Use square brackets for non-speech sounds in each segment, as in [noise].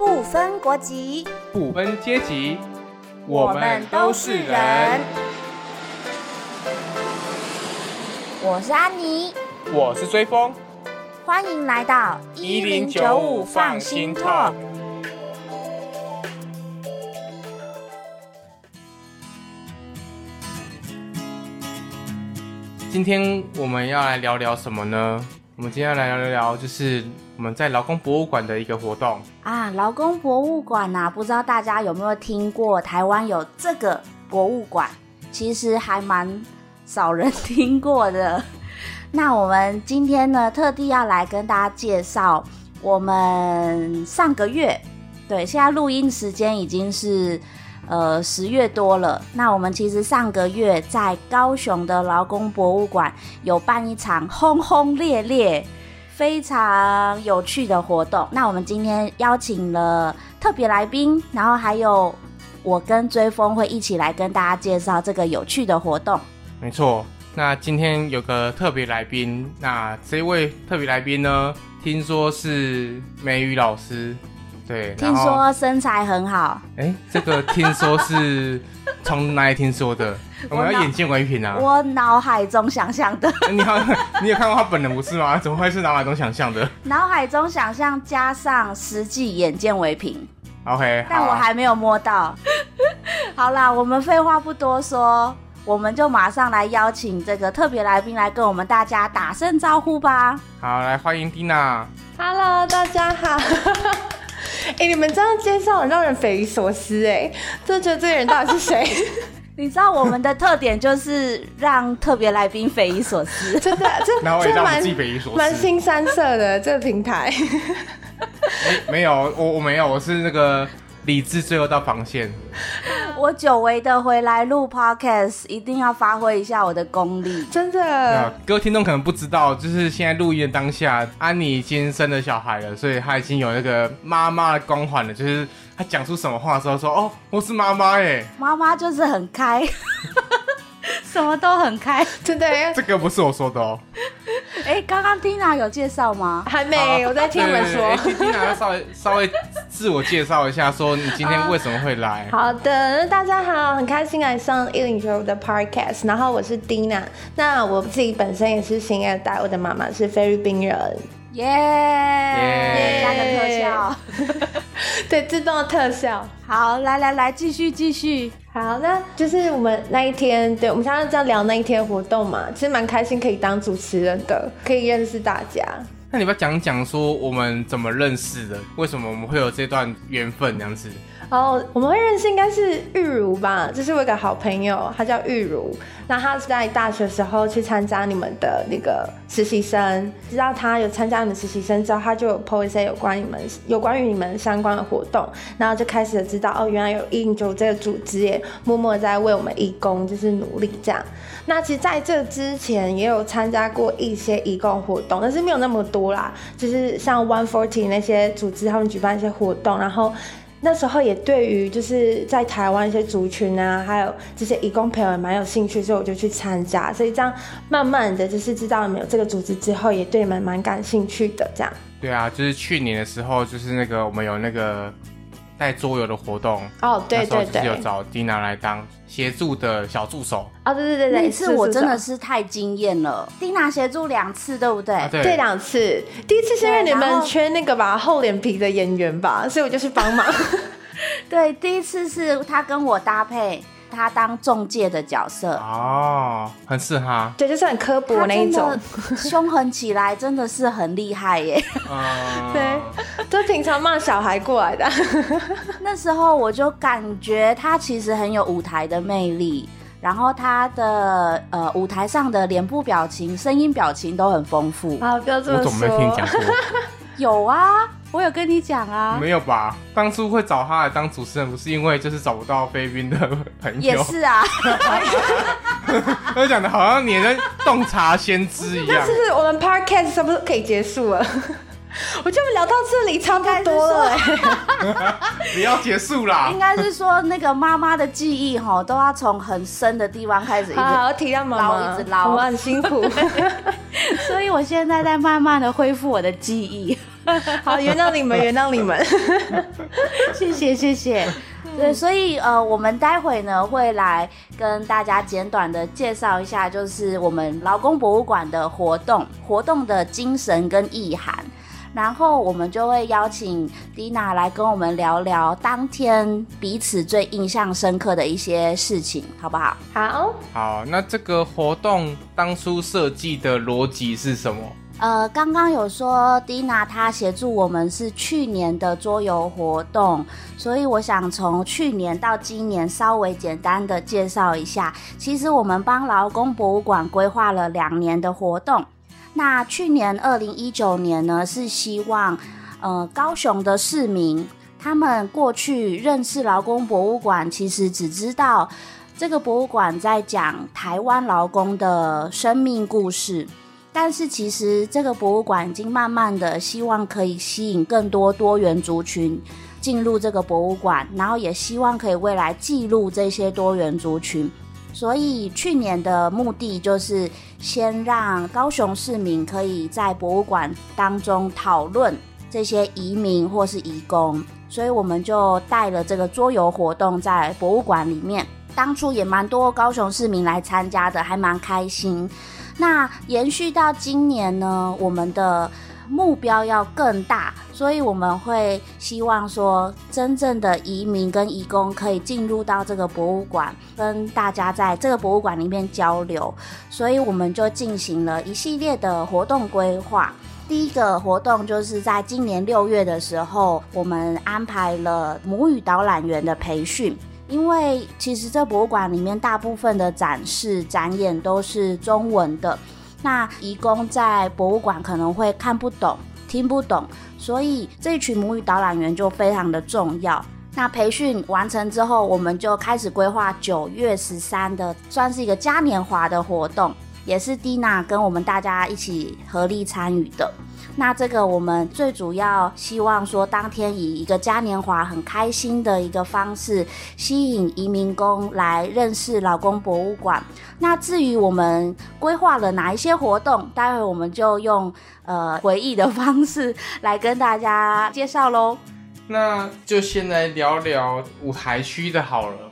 不分国籍，不分阶级，我们都是人。我是安妮，我是追风，欢迎来到一零九五放心 talk。今天我们要来聊聊什么呢？我们今天要来聊聊，就是我们在劳工博物馆的一个活动。啊，劳工博物馆呐、不知道大家有没有听过？台湾有这个博物馆，其实还蛮少人听过的。那我们今天呢，特地要来跟大家介绍，我们上个月，对，现在录音时间已经是呃十月多了。那我们其实上个月在高雄的劳工博物馆有办一场轰轰烈烈、非常有趣的活动。那我们今天邀请了特别来宾，然后还有我跟追风会一起来跟大家介绍这个有趣的活动。没错，那今天有个特别来宾，那这位特别来宾呢，听说是美语老师，对，听说身材很好，哎，这个听说是从哪里听说的？[laughs] 我们要眼见为凭啊！我脑海中想象的，你好，你有看过他本人不是吗？怎么会是脑海中想象的脑海中想象加上实际眼见为凭。？OK，但我还没有摸到。好啦，我们废话不多说，我们就马上来邀请这个特别来宾来跟我们大家打声招呼吧。好来欢迎 Dina。Hello，大家好。哎、你们这样介绍很让人匪夷所思哎，就觉得这个人到底是谁？[laughs] 你知道我们的特点就是让特别来宾匪夷所思。真的，这然后也这蛮。蛮新三色的这个平台。没没有，我我没有，我是那个理智最后到防线。[laughs] 我久违的回来录 podcast，一定要发挥一下我的功力。真的，各位听众可能不知道，就是现在录音的当下，安妮已经生了小孩了，所以她已经有那个妈妈的光环了。就是她讲出什么话的时候说：“哦，我是妈妈耶。妈妈就是很开，[laughs] 什么都很开。真的耶” [laughs] 这个不是我说的哦。哎、刚刚 Tina 有介绍吗？还没，我在听你们说。Tina 要稍微稍微自我介绍一下，说你今天为什么会来？好的，大家好，很开心来上一零九的 podcast，然后我是 Dina，那我自己本身也是新二代，我的妈妈是菲律宾人，耶、耶加个特效。[laughs] 对，自动的特效。好，来来来，继续继续。好，那就是我们那一天，对，我们现在在聊那一天活动嘛，其实蛮开心可以当主持人的，可以认识大家。那你要讲讲说我们怎么认识的？为什么我们会有这段缘分这样子？哦，我们会认识应该是玉如吧，就是我一个好朋友，他叫玉如，那他是在大学时候去参加你们的那个实习生，知道他有参加你们实习生之后，他就有 po 一些有关你们有关于你们相关的活动，然后就开始知道哦，原来有一零九这个组织也默默在为我们义工就是努力这样。那其实在这之前也有参加过一些义工活动，但是没有那么多啦，就是像 One Forty 那些组织他们举办一些活动，然后。那时候也对于就是在台湾一些族群啊，还有这些义工朋友也蛮有兴趣，所以我就去参加。所以这样慢慢的就是知道你们有这个组织之后，也对你们蛮感兴趣的。这样，对啊，就是去年的时候，就是那个我们有那个带桌游的活动，哦，对对对有找 Dina 来当协助的小助手。哦，对对对对，那次我真的是是太惊艳了。蒂娜协助两次，对不对？啊，对对两次，第一次是因为你们缺那个吧厚脸皮的演员吧，所以我就去帮忙。[laughs] 对，第一次是他跟我搭配，他当中介的角色。哦，很适合他。对，就是很刻薄那一种。凶狠起来真的是很厉害耶！[laughs] 嗯，对，就平常骂小孩过来的。[laughs] 那时候我就感觉他其实很有舞台的魅力，然后他的呃舞台上的脸部表情、声音表情都很丰富。啊，不要这么我怎么没听你讲说。过？[laughs] 有啊，我有跟你讲啊，没有吧？当初会找他来当主持人，不是因为就是找不到菲律宾的朋友，也是啊。他讲的好像你在洞察先知一样 [laughs] 但是我们 podcast 是不是可以结束了？[laughs] 我就聊到这里差不多了、欸。[laughs] 不要结束啦应！该是说那个妈妈的记忆哈，都要从很深的地方开始一直，好，体谅妈妈，捞一直捞我很辛苦。[laughs] 所以我现在在慢慢的恢复我的记忆。好，原谅你们，原谅你们。谢谢谢谢。对，所以呃，我们待会呢会来跟大家简短的介绍一下，就是我们劳工博物馆的活动，活动的精神跟意涵。然后我们就会邀请 Dina 来跟我们聊聊当天彼此最印象深刻的一些事情，好不好？好，好，那这个活动当初设计的逻辑是什么？呃，刚刚有说 Dina 她协助我们是去年的桌游活动，所以我想从去年到今年稍微简单的介绍一下。其实我们帮劳工博物馆规划了两年的活动。那去年二零一九年呢，是希望呃高雄的市民他们过去认识劳工博物馆，其实只知道这个博物馆在讲台湾劳工的生命故事，但是其实这个博物馆已经慢慢的希望可以吸引更多多元族群进入这个博物馆，然后也希望可以未来记录这些多元族群。所以去年的目的就是先让高雄市民可以在博物馆当中讨论这些移民或是移工，所以我们就带了这个桌游活动在博物馆里面。当初也蛮多高雄市民来参加的，还蛮开心。那延续到今年呢，我们的。目标要更大，所以我们会希望说，真正的移民跟移工可以进入到这个博物馆，跟大家在这个博物馆里面交流。所以我们就进行了一系列的活动规划。第一个活动就是在今年六月的时候，我们安排了母语导览员的培训，因为其实这博物馆里面大部分的展示展演都是中文的。那义工在博物馆可能会看不懂、听不懂，所以这一群母语导览员就非常的重要。那培训完成之后，我们就开始规划九月十三的，算是一个嘉年华的活动，也是蒂娜跟我们大家一起合力参与的。那这个我们最主要希望说，当天以一个嘉年华很开心的一个方式，吸引移民工来认识老公博物馆。那至于我们规划了哪一些活动，待会我们就用呃回忆的方式来跟大家介绍喽。那就先来聊聊舞台区的好了。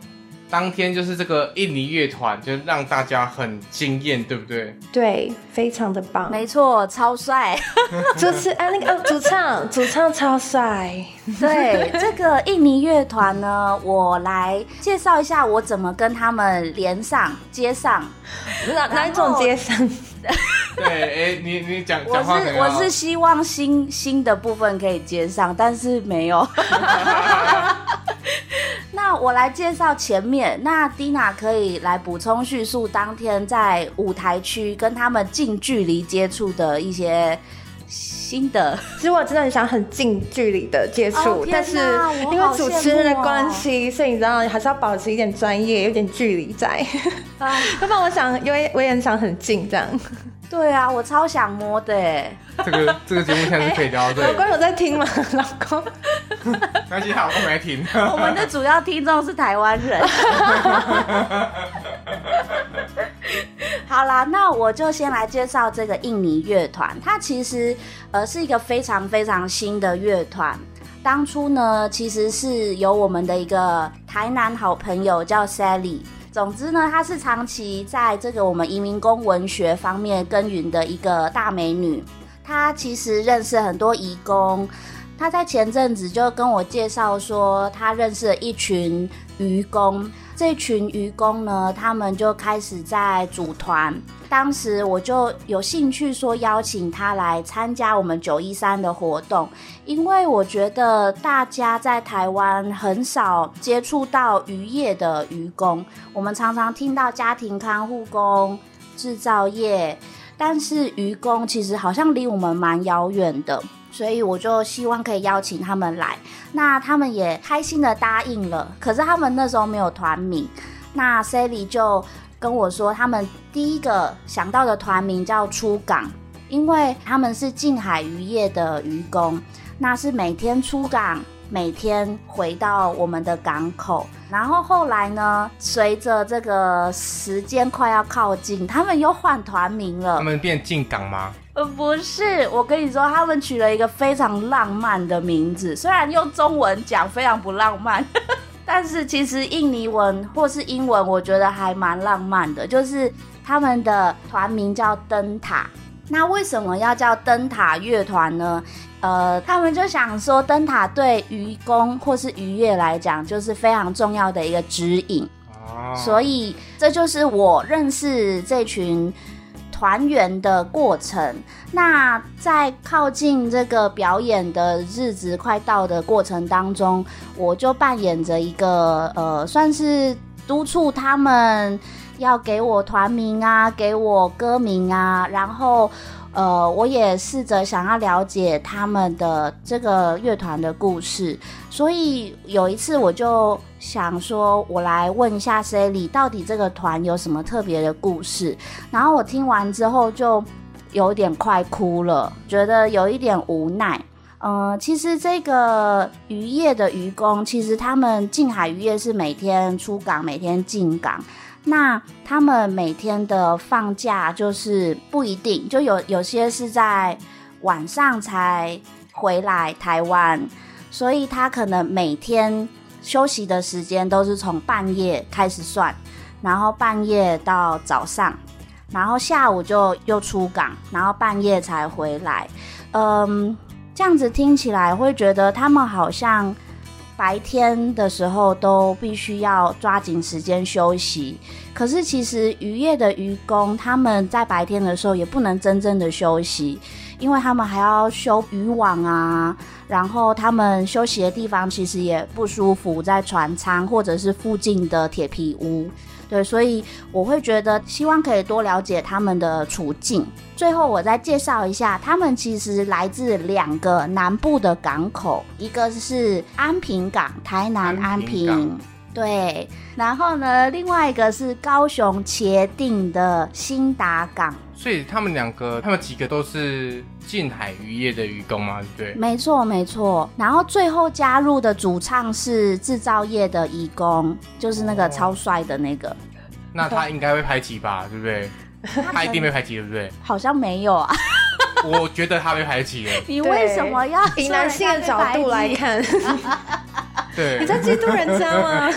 当天就是这个印尼乐团，就让大家很惊艳，对不对？对，非常的棒。没错，超帅。[laughs] 主持啊，那个主唱，主唱超帅。[laughs] 对，这个印尼乐团呢，我来介绍一下我怎么跟他们连上、接上。哪 [laughs] 哪一种接上？[laughs] 对，哎，你你讲，我是我是希望新新的部分可以接上，但是没有。那我来介绍前面，那 Dina 可以来补充叙述当天在舞台区跟他们近距离接触的一些心的。其实我真的很想很近距离的接触，但是因为主持人的关系，所以你知道还是要保持一点专业，有点距离在。要 [laughs] 不然我想，因为我也很想很近这样。对啊，我超想摸的哎。这个这个节目现在是可以聊对。[laughs] 老公有在听吗？[laughs] 老公，那其他老公没听。我们的主要听众是台湾人。[laughs] 好啦，那我就先来介绍这个印尼乐团。它其实呃是一个非常非常新的乐团。当初呢，其实是由我们的一个台南好朋友叫 Sally。总之呢，她是长期在这个我们移民工文学方面耕耘的一个大美女。她其实认识很多移工，她在前阵子就跟我介绍说，她认识了一群渔工。这群渔工呢，他们就开始在组团。当时我就有兴趣说邀请他来参加我们九一三的活动，因为我觉得大家在台湾很少接触到渔业的渔工，我们常常听到家庭看护工、制造业，但是渔工其实好像离我们蛮遥远的。所以我就希望可以邀请他们来，那他们也开心的答应了。可是他们那时候没有团名，那 Sally 就跟我说，他们第一个想到的团名叫出港，因为他们是近海渔业的渔工，那是每天出港，每天回到我们的港口。然后后来呢，随着这个时间快要靠近，他们又换团名了他。们变进港吗？呃，不是，我跟你说，他们取了一个非常浪漫的名字，虽然用中文讲非常不浪漫，[laughs] 但是其实印尼文或是英文，我觉得还蛮浪漫的。就是他们的团名叫灯塔。那为什么要叫灯塔乐团呢？呃，他们就想说，灯塔对渔工或是渔业来讲，就是非常重要的一个指引。哦，所以这就是我认识这群团员的过程。那在靠近这个表演的日子快到的过程当中，我就扮演着一个呃，算是督促他们要给我团名啊，给我歌名啊，然后。呃，我也试着想要了解他们的这个乐团的故事，所以有一次我就想说，我来问一下 Sally，到底这个团有什么特别的故事？然后我听完之后就有点快哭了，觉得有一点无奈。呃，其实这个渔业的渔工，其实他们近海渔业是每天出港，每天进港。那他们每天的放假就是不一定，就有有些是在晚上才回来台湾，所以他可能每天休息的时间都是从半夜开始算，然后半夜到早上，然后下午就又出港，然后半夜才回来。嗯，这样子听起来会觉得他们好像。白天的时候都必须要抓紧时间休息，可是其实渔业的渔工他们在白天的时候也不能真正的休息，因为他们还要修渔网啊，然后他们休息的地方其实也不舒服，在船舱或者是附近的铁皮屋。对，所以我会觉得希望可以多了解他们的处境。最后，我再介绍一下，他们其实来自两个南部的港口，一个是安平港，台南安平，对，然后呢，另外一个是高雄茄定的新达港。所以他们两个，他们几个都是近海渔业的渔工嘛，对不对？没错，没错。然后最后加入的主唱是制造业的义工，就是那个哦超帅的那个，那他应该会排挤吧，对不对？[laughs] 他一定被排挤，对不对？好像没有啊。[laughs] 我觉得他被排挤了。[laughs] 你为什么要以男性的角度来看？看，对你，在嫉妒人家吗？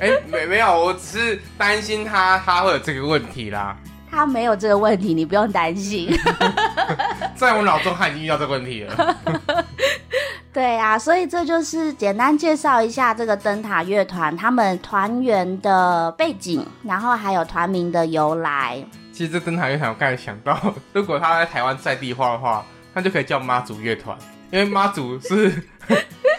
哎、没没有，我只是担心他他会有这个问题啦。他没有这个问题，你不用担心。[laughs] 在我脑中他已经遇到这个问题了。[laughs] 对啊，所以这就是简单介绍一下这个灯塔乐团他们团员的背景，然后还有团名的由来。其实这灯塔乐团，我刚才想到，如果他在台湾在地化的话，那就可以叫妈祖乐团，因为妈祖是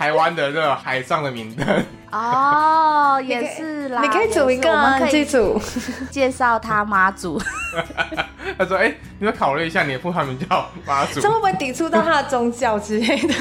台湾的这个海上的明灯。哦，[laughs] 也是啦，你可以组一个我啊，们可以组。[laughs] 介绍他妈祖。[laughs] 他说：“哎、你要考虑一下，你的副团名叫妈祖这。会不会抵触到他的宗教之类的？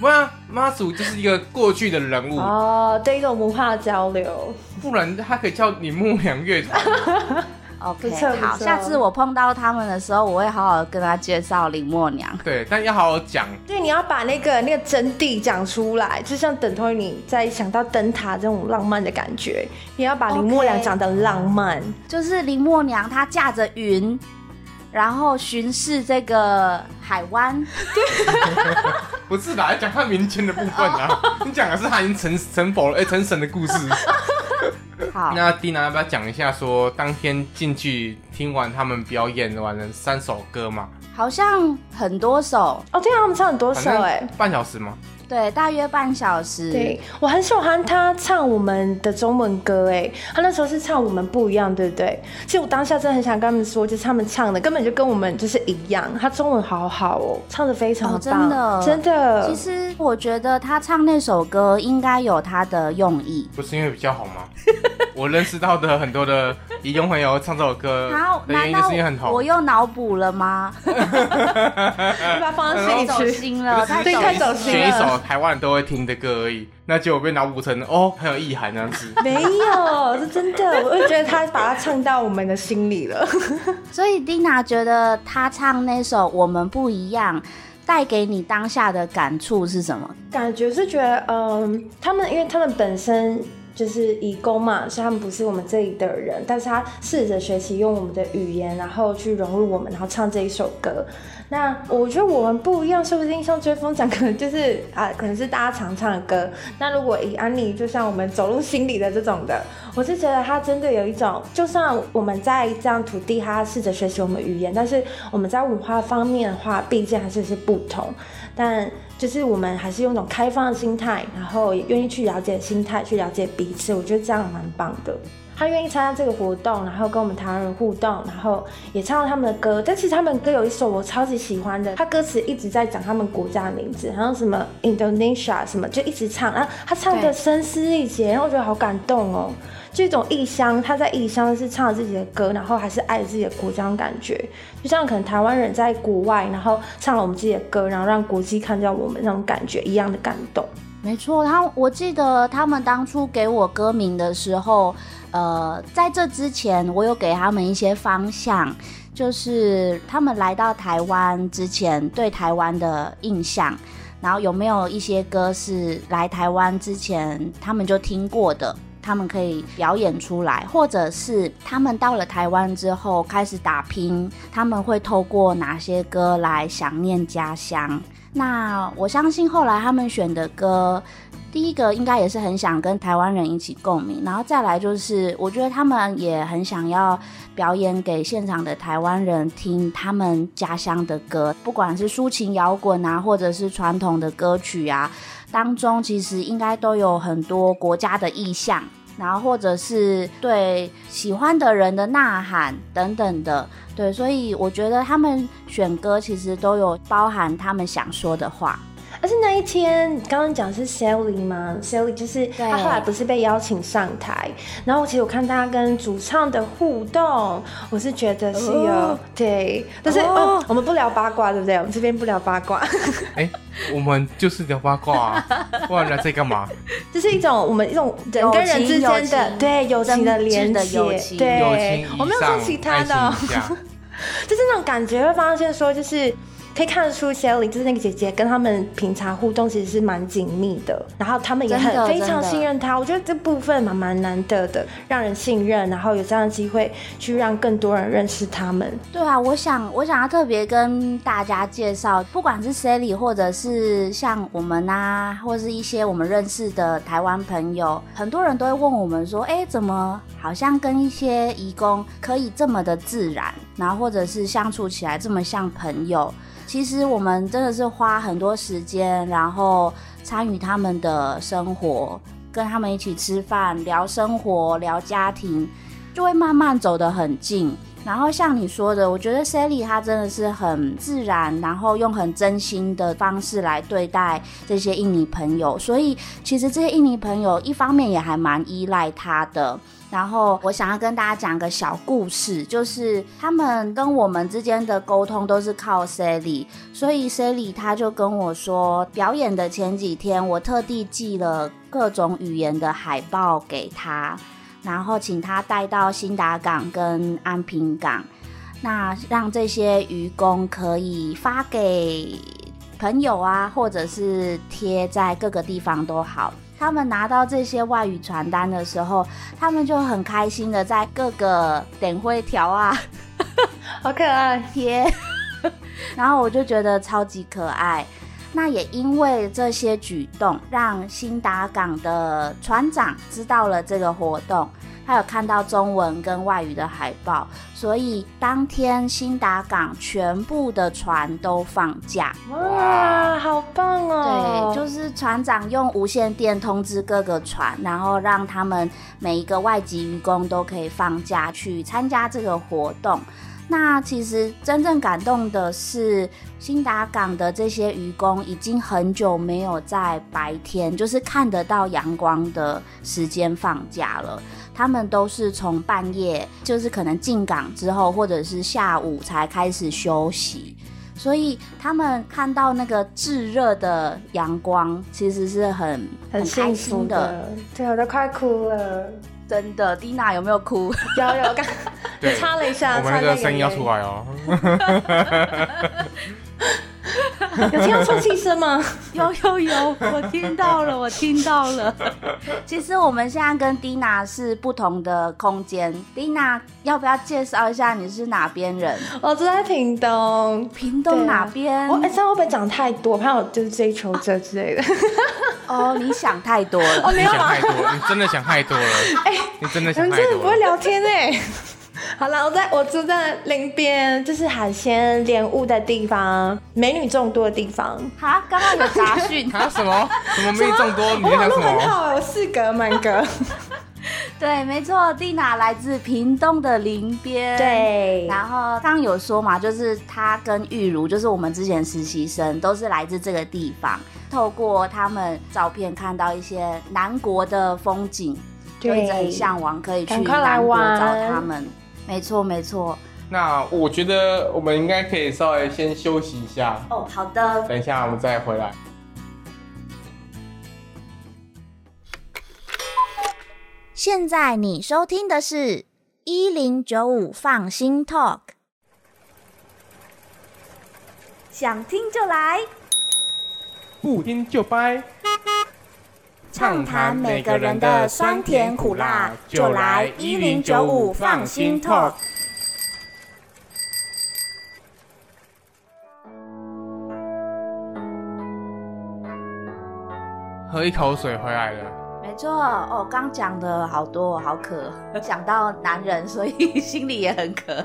不啊妈祖就是一个过去的人物，哦，对一种文化交流。不然他可以叫你木良乐团。OK，好，下次我碰到他们的时候，我会好好跟他介绍林默娘。对，但要好好讲。对，你要把那个那个真谛讲出来，就像等同于你在想到灯塔这种浪漫的感觉，你要把林默娘讲的浪漫。就是林默娘，她驾着云，然后巡视这个海湾。[laughs] 不是啦，讲他民间的部分啊，你讲的是他已经成成佛了，哎、成神的故事。好，那蒂娜要不要讲一下说当天进去听完他们表演完了三首歌嘛？好像很多首，哦，对啊，他们唱很多首哎。半小时吗。对，大约半小时。对，我很喜欢他唱我们的中文歌，哎，他那时候是唱我们不一样，对不对？其实我当下真的很想跟他们说，就是他们唱的根本就跟我们就是一样，他中文好好哦，唱的非常哦棒，真的真的。其实我觉得他唱那首歌应该有他的用意。不是因为比较好吗？[laughs] 我认识到的很多的移工朋友唱这首歌然后，的原因就难道是因为很红。我又脑补了吗？[laughs] 你把它放在心里走去。心了，太对太走心选一了首台湾人都会听的歌而已，那结果被脑补成哦很有意涵那样子。没有，是真的，我就觉得他把它唱到我们的心里了。[laughs] 所以蒂娜觉得他唱那首《我们不一样》，带给你当下的感触是什么？感觉是觉得，嗯，他们因为他们本身就是义工嘛，虽然他们不是我们这里的人，但是他试着学习用我们的语言，然后去融入我们，然后唱这一首歌。那我觉得我们不一样，说不定像追风讲，可能就是啊，可能是大家常唱的歌。那如果以安妮，就像我们走入心里的这种的，我是觉得他真的有一种，就算我们在这样土地，他试着学习我们语言，但是我们在文化方面的话，毕竟还是是不同。但就是我们还是用一种开放的心态，然后也愿意去了解心态，去了解彼此，我觉得这样蛮棒的。他愿意参加这个活动，然后跟我们台湾人互动，然后也唱了他们的歌。但其实他们歌有一首我超级喜欢的，他歌词一直在讲他们国家的名字，好像什么 Indonesia 什么，就一直唱。然后他唱的声嘶力竭，然后我觉得好感动哦。这种异乡，他在异乡是唱自己的歌，然后还是爱自己的国家感觉，就像可能台湾人在国外，然后唱了我们自己的歌，然后让国际看到我们那种感觉一样的感动。没错，他我记得他们当初给我歌名的时候，呃，在这之前我有给他们一些方向，就是他们来到台湾之前对台湾的印象，然后有没有一些歌是来台湾之前他们就听过的。他们可以表演出来，或者是他们到了台湾之后开始打拼，他们会透过哪些歌来想念家乡？那我相信后来他们选的歌，第一个应该也是很想跟台湾人一起共鸣，然后再来就是我觉得他们也很想要表演给现场的台湾人听他们家乡的歌，不管是抒情摇滚啊，或者是传统的歌曲啊。当中其实应该都有很多国家的意象，然后或者是对喜欢的人的呐喊等等的，对，所以我觉得他们选歌其实都有包含他们想说的话。而且那一天，刚刚讲是 Sally 吗？Sally 就是他后来不是被邀请上台，然后其实我看他跟主唱的互动，我是觉得是有对，但是哦，我们不聊八卦，对不对？我们这边不聊八卦。[laughs] 哎，我们就是聊八卦，[laughs] 不然来这干嘛？这是一种我们一种人跟人之间的对友情的连接，对，我没有说其他的，[laughs] 就是那种感觉会发现说就是。可以看得出，Sally 就是那个姐姐，跟他们平常互动其实是蛮紧密的，然后他们也很非常信任她。我觉得这部分蛮蛮难得的，让人信任，然后有这样的机会去让更多人认识他们。对啊，我想我想要特别跟大家介绍，不管是 Sally 或者是像我们啊，或是一些我们认识的台湾朋友，很多人都会问我们说，哎，怎么好像跟一些义工可以这么的自然，然后或者是相处起来这么像朋友。其实我们真的是花很多时间，然后参与他们的生活，跟他们一起吃饭、聊生活、聊家庭，就会慢慢走得很近。然后像你说的，我觉得 Sally 她真的是很自然，然后用很真心的方式来对待这些印尼朋友。所以其实这些印尼朋友一方面也还蛮依赖他的。然后我想要跟大家讲个小故事，就是他们跟我们之间的沟通都是靠 Sally，所以 Sally 他就跟我说，表演的前几天，我特地寄了各种语言的海报给他，然后请他带到新达港跟安平港，那让这些渔工可以发给朋友啊，或者是贴在各个地方都好。他们拿到这些外语传单的时候，他们就很开心的在各个点会条啊，[laughs] 好可爱 [laughs] 贴，然后我就觉得超级可爱。那也因为这些举动，让新达港的船长知道了这个活动。他有看到中文跟外语的海报，所以当天新达港全部的船都放假。哇，好棒哦！对，就是船长用无线电通知各个船，然后让他们每一个外籍渔工都可以放假去参加这个活动。那其实真正感动的是，新达港的这些渔工已经很久没有在白天，就是看得到阳光的时间放假了。他们都是从半夜，就是可能进港之后，或者是下午才开始休息，所以他们看到那个炙热的阳光，其实是很很开心的。对，我都快哭了。真的，蒂娜有没有哭？有有，刚擦 [laughs] 了一下，我们那个声音要出来哦。[laughs] [laughs] 有听到啜泣声吗？[laughs] 有有有，我听到了，我听到了。[laughs] 其实我们现在跟 Dina 是不同的空间。Dina 要不要介绍一下你是哪边人？我住在屏东，屏东哪边？我哎，这样会不会讲太多？怕我就是追求者之类的。哦，你想太多了。哦，你想太多，你真的想太多了。哎，你真的想太多。你真的不会聊天哎。好了，我在我住在林边，就是海鲜莲雾的地方，美女众多的地方。好，刚刚有杂讯。[laughs] 啊？什么？什么美女众多？你在讲什么？很好，我四格满格。[laughs] 对，没错，蒂娜来自屏东的林边。对，然后刚刚有说嘛，就是她跟玉茹，就是我们之前实习生，都是来自这个地方。透过他们照片看到一些南国的风景，就一直很向往可以去南国找他们。没错，没错。那我觉得我们应该可以稍微先休息一下。哦，好的。等一下我们再回来。现在你收听的是一零九五放心 Talk，想听就来，不听就掰。畅谈每个人的酸甜苦辣，就来一零九五放心 talk。喝一口水回来了。没错，哦，刚讲的好多，好渴，讲到男人，所以心里也很渴。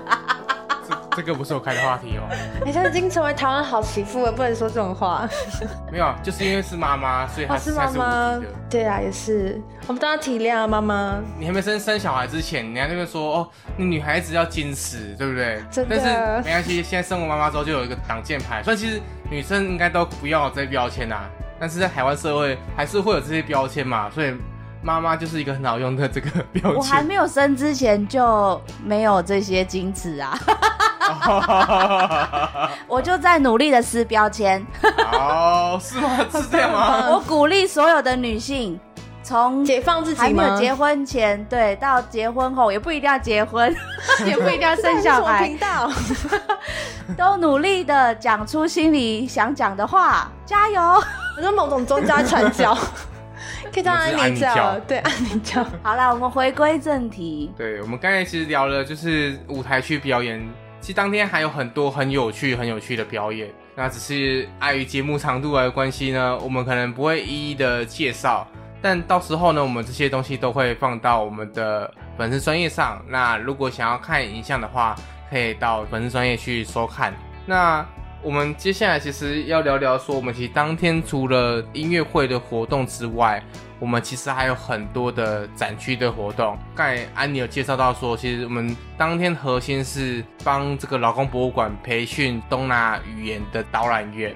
这个不是我开的话题哦。你现在已经成为台湾好媳妇了，不能说这种话。[laughs] 没有，就是因为是妈妈，所以她是妈妈。对啊，也是，我们都要体谅妈妈。你还没生生小孩之前，你还那边说哦，你女孩子要矜持，对不对？真的。但是没关系，现在生过妈妈之后就有一个挡箭牌，所以其实女生应该都不要这些标签啊。但是在台湾社会还是会有这些标签嘛，所以妈妈就是一个很好用的这个标签。我还没有生之前就没有这些矜持啊。[laughs] 我就在努力的撕标签。哦，是吗？是这样吗？[laughs] 我鼓励所有的女性，从解放自己还没有结婚前，对，到结婚后也不一定要结婚，[laughs] 也不一定要生小孩，频道都努力的讲出心里想讲的话，加油！我是某种宗教传教，可以叫安妮教，对，安妮教。好了，我们回归正题。对，我们刚才其实聊了，就是舞台去表演。其实当天还有很多很有趣、很有趣的表演，那只是碍于节目长度的关系呢，我们可能不会一一的介绍。但到时候呢，我们这些东西都会放到我们的粉丝专业上。那如果想要看影像的话，可以到粉丝专业去收看。那我们接下来其实要聊聊说，我们其实当天除了音乐会的活动之外，我们其实还有很多的展区的活动。刚才安妮有介绍到说，其实我们当天核心是帮这个劳工博物馆培训东南亚语言的导览员。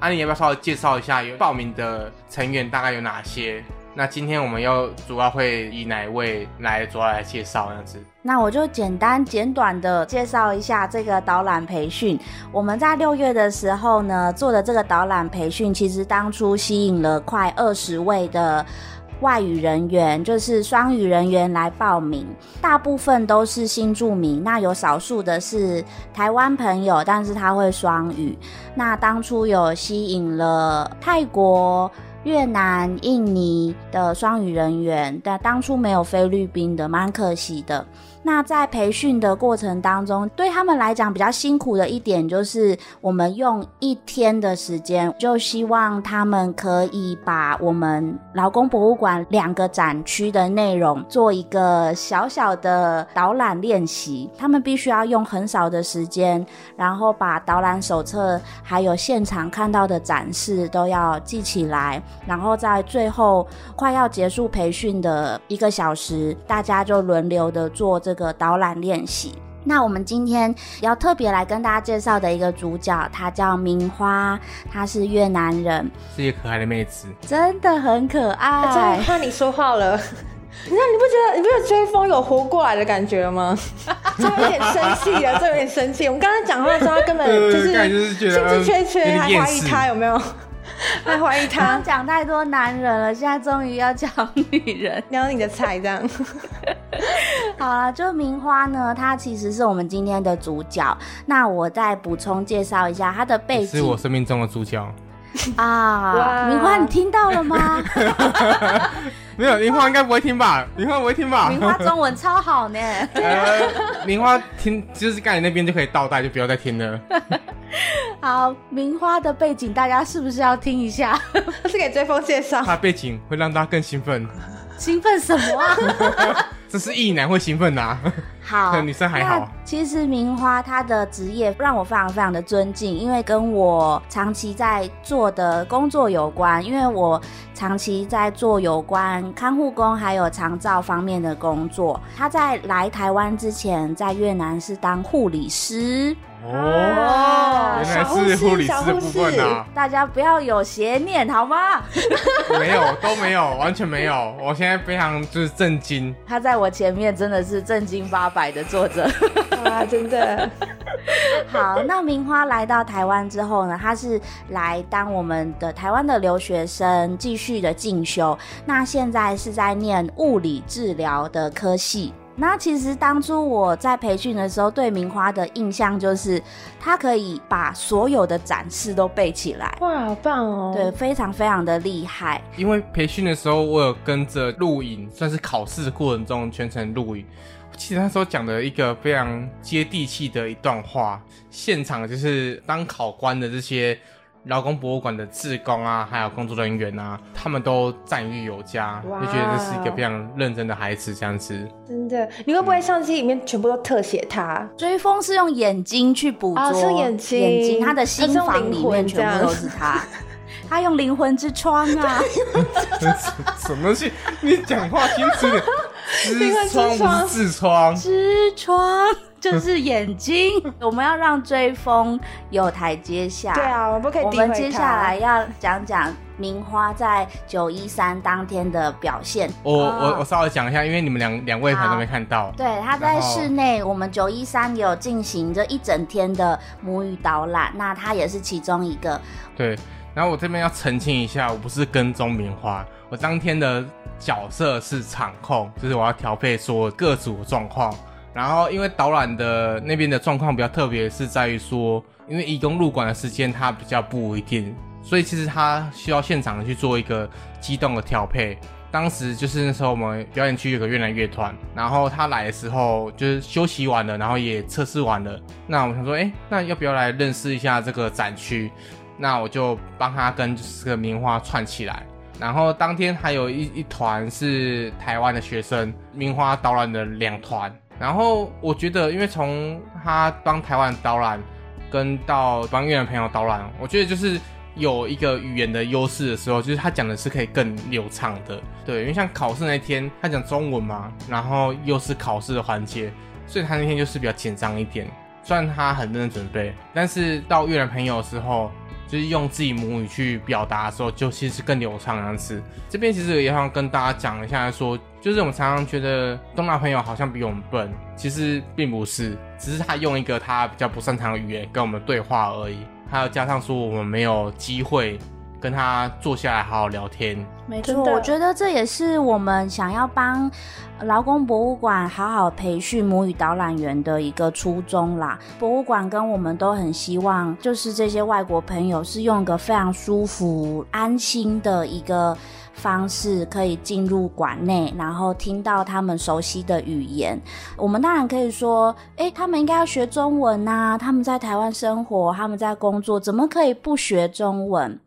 安妮要不要稍微介绍一下有报名的成员大概有哪些？那今天我们要主要会以哪一位来主要来介绍这样子？那我就简单简短的介绍一下这个导览培训。我们在六月的时候呢做的这个导览培训，其实当初吸引了快二十位的外语人员，就是双语人员来报名，大部分都是新住民，那有少数的是台湾朋友，但是他会双语。那当初有吸引了泰国。越南、印尼的双语人员，但当初没有菲律宾的，蛮可惜的。那在培训的过程当中，对他们来讲比较辛苦的一点，就是我们用一天的时间，就希望他们可以把我们劳工博物馆两个展区的内容做一个小小的导览练习。他们必须要用很少的时间，然后把导览手册还有现场看到的展示都要记起来，然后在最后快要结束培训的一个小时，大家就轮流的做这。这个导览练习，那我们今天要特别来跟大家介绍的一个主角，她叫明花，她是越南人，是一个可爱的妹子，真的很可爱。看你说话了，你 [laughs] 看你不觉得你不觉得追风有活过来的感觉吗？[laughs] 这有点生气了，这有点生气。我们刚刚讲话的时候，他根本就是 [laughs] 兴致缺缺，还怀疑他有没有。[laughs] 还怀疑他讲太多男人了，现在终于要讲女人。[laughs] 聊你的菜这样。[laughs] 好了，就明花呢，她其实是我们今天的主角。那我再补充介绍一下她的背景是我生命中的主角。啊。哇名花，你听到了吗？没有，林花应该不会听吧？林花不会听吧？林花中文超好呢。呃，林花听就是盖你那边就可以倒带，就不要再听了。[laughs] 好，名花的背景大家是不是要听一下？[laughs] 是给追风介绍，他背景会让大家更兴奋，兴奋什么啊？[laughs] 这是异男会兴奋呐、啊。好，[laughs] 女生还好其实明花她的职业让我非常非常的尊敬，因为跟我长期在做的工作有关。因为我长期在做有关看护工还有长照方面的工作。她在来台湾之前，在越南是当护理师。哦，原来是护理师的部分啊！大家不要有邪念好吗？[laughs] 没有，都没有，完全没有。我现在非常就是震惊。他在我前面真的是正经八百的坐着。啊，真的，[laughs] 好，那明花来到台湾之后呢，她是来当我们的台湾的留学生，继续的进修。那现在是在念物理治疗的科系。那其实当初我在培训的时候，对明花的印象就是，她可以把所有的展示都背起来，哇，好棒哦！对，，非常非常的厉害。因为培训的时候，我有跟着录影，算是考试的过程中全程录影。我记得那时候讲的一个非常接地气的一段话，现场就是当考官的这些劳工博物馆的志工啊，还有工作人员啊，他们都赞誉有加，哇就觉得这是一个非常认真的孩子这样子。真的，你会不会相机里面全部都特写他？追风是用眼睛去捕捉，啊是眼睛眼睛，他的心房里面全部都是他，[laughs] 他用灵魂之窗啊。[laughs] 什么东西？你讲话清楚点。[laughs] 灵魂痔疮不是痔疮，痔疮就是眼睛，[laughs] 我们要让追风有台阶下。对，啊，我们不可以诋毁他。我们接下来要讲讲明花在九一三当天的表现。我我哦我稍微讲一下，因为你们两两位可能都没看到。对，他在室内，我们九一三有进行这一整天的母语导览，那他也是其中一个。对，然后我这边要澄清一下，我不是跟踪棉花，我当天的角色是场控，就是我要调配说各组的状况。然后因为导览的那边的状况比较特别，是在于说，因为义工入馆的时间它比较不一定，所以其实他需要现场去做一个机动的调配。当时就是那时候我们表演区有个越南乐团，然后他来的时候就是休息完了，然后也测试完了。那我想说，哎，那要不要来认识一下这个展区？那我就帮他跟这个棉花串起来。然后当天还有一一团是台湾的学生，棉花导览的两团。然后我觉得，因为从他帮台湾导览，跟到帮越南朋友导览，我觉得就是有一个语言的优势的时候，就是他讲的是可以更流畅的。对，因为像考试那天他讲中文嘛，然后又是考试的环节，所以他那天就是比较紧张一点。虽然他很认真准备，但是到越南朋友的时候，就是用自己母语去表达的时候，就其实更流畅这样子。这边其实也想跟大家讲一下说就是我们常常觉得东亚朋友好像比我们笨，其实并不是，只是他用一个他比较不擅长的语言跟我们对话而已。还有加上说我们没有机会跟他坐下来好好聊天。没错，我觉得这也是我们想要帮劳工博物馆好好培训母语导览员的一个初衷啦。博物馆跟我们都很希望，就是这些外国朋友是用一个非常舒服、安心的一个方式，可以进入馆内，然后听到他们熟悉的语言。我们当然可以说，诶，他们应该要学中文呐、他们在台湾生活，他们在工作，怎么可以不学中文？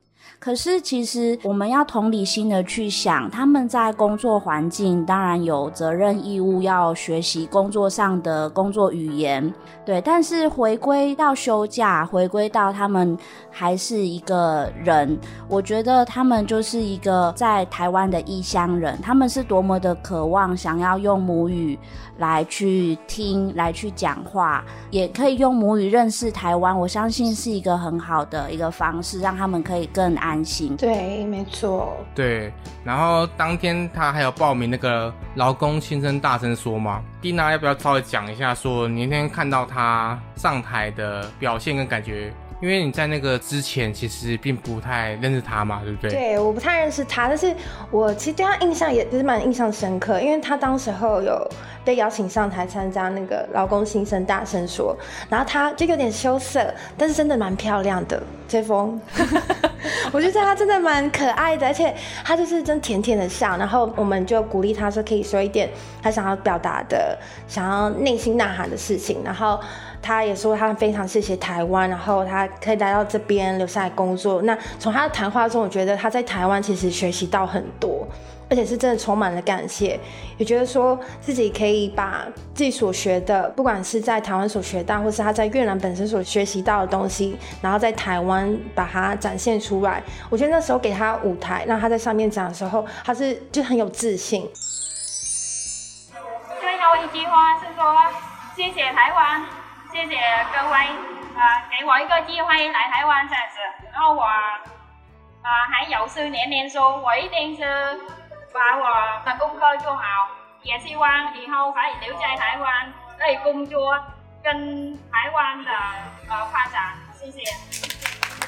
可是，其实我们要同理心的去想，他们在工作环境当然有责任义务要学习工作上的工作语言，对。但是回归到休假，回归到他们还是一个人，我觉得他们就是一个在台湾的异乡人，他们是多么的渴望想要用母语来去听，来去讲话，也可以用母语认识台湾。我相信是一个很好的一个方式，让他们可以更安心。对，没错。对，然后当天他还有报名那个劳工亲声大声说嘛，蒂娜要不要稍微讲一下说你那天看到他上台的表现跟感觉？因为你在那个之前其实并不太认识他嘛，对不对？对，我不太认识他，但是我其实对他印象也是蛮印象深刻，因为他当时候有被邀请上台参加那个劳工新生大声说，然后他就有点羞涩，但是真的蛮漂亮的，追风，[laughs] 我觉得他真的蛮可爱的，而且他就是真甜甜的笑，然后我们就鼓励他说可以说一点他想要表达的、想要内心呐喊的事情，然后。他也说他非常谢谢台湾，然后他可以来到这边留下来工作。那从他的谈话中，我觉得他在台湾其实学习到很多，而且是真的充满了感谢，也觉得说自己可以把自己所学的，不管是在台湾所学到，或是他在越南本身所学习到的东西，然后在台湾把它展现出来。我觉得那时候给他舞台，让他在上面讲的时候，他是就很有自信。最后一句话是说谢谢台湾。谢谢各位啊，给我一个机会来台湾这样子。然后我啊还有四年念书，我一定是把我的功课做好，也希望以后可以留在台湾，可以工作，跟台湾的呃发展。谢谢，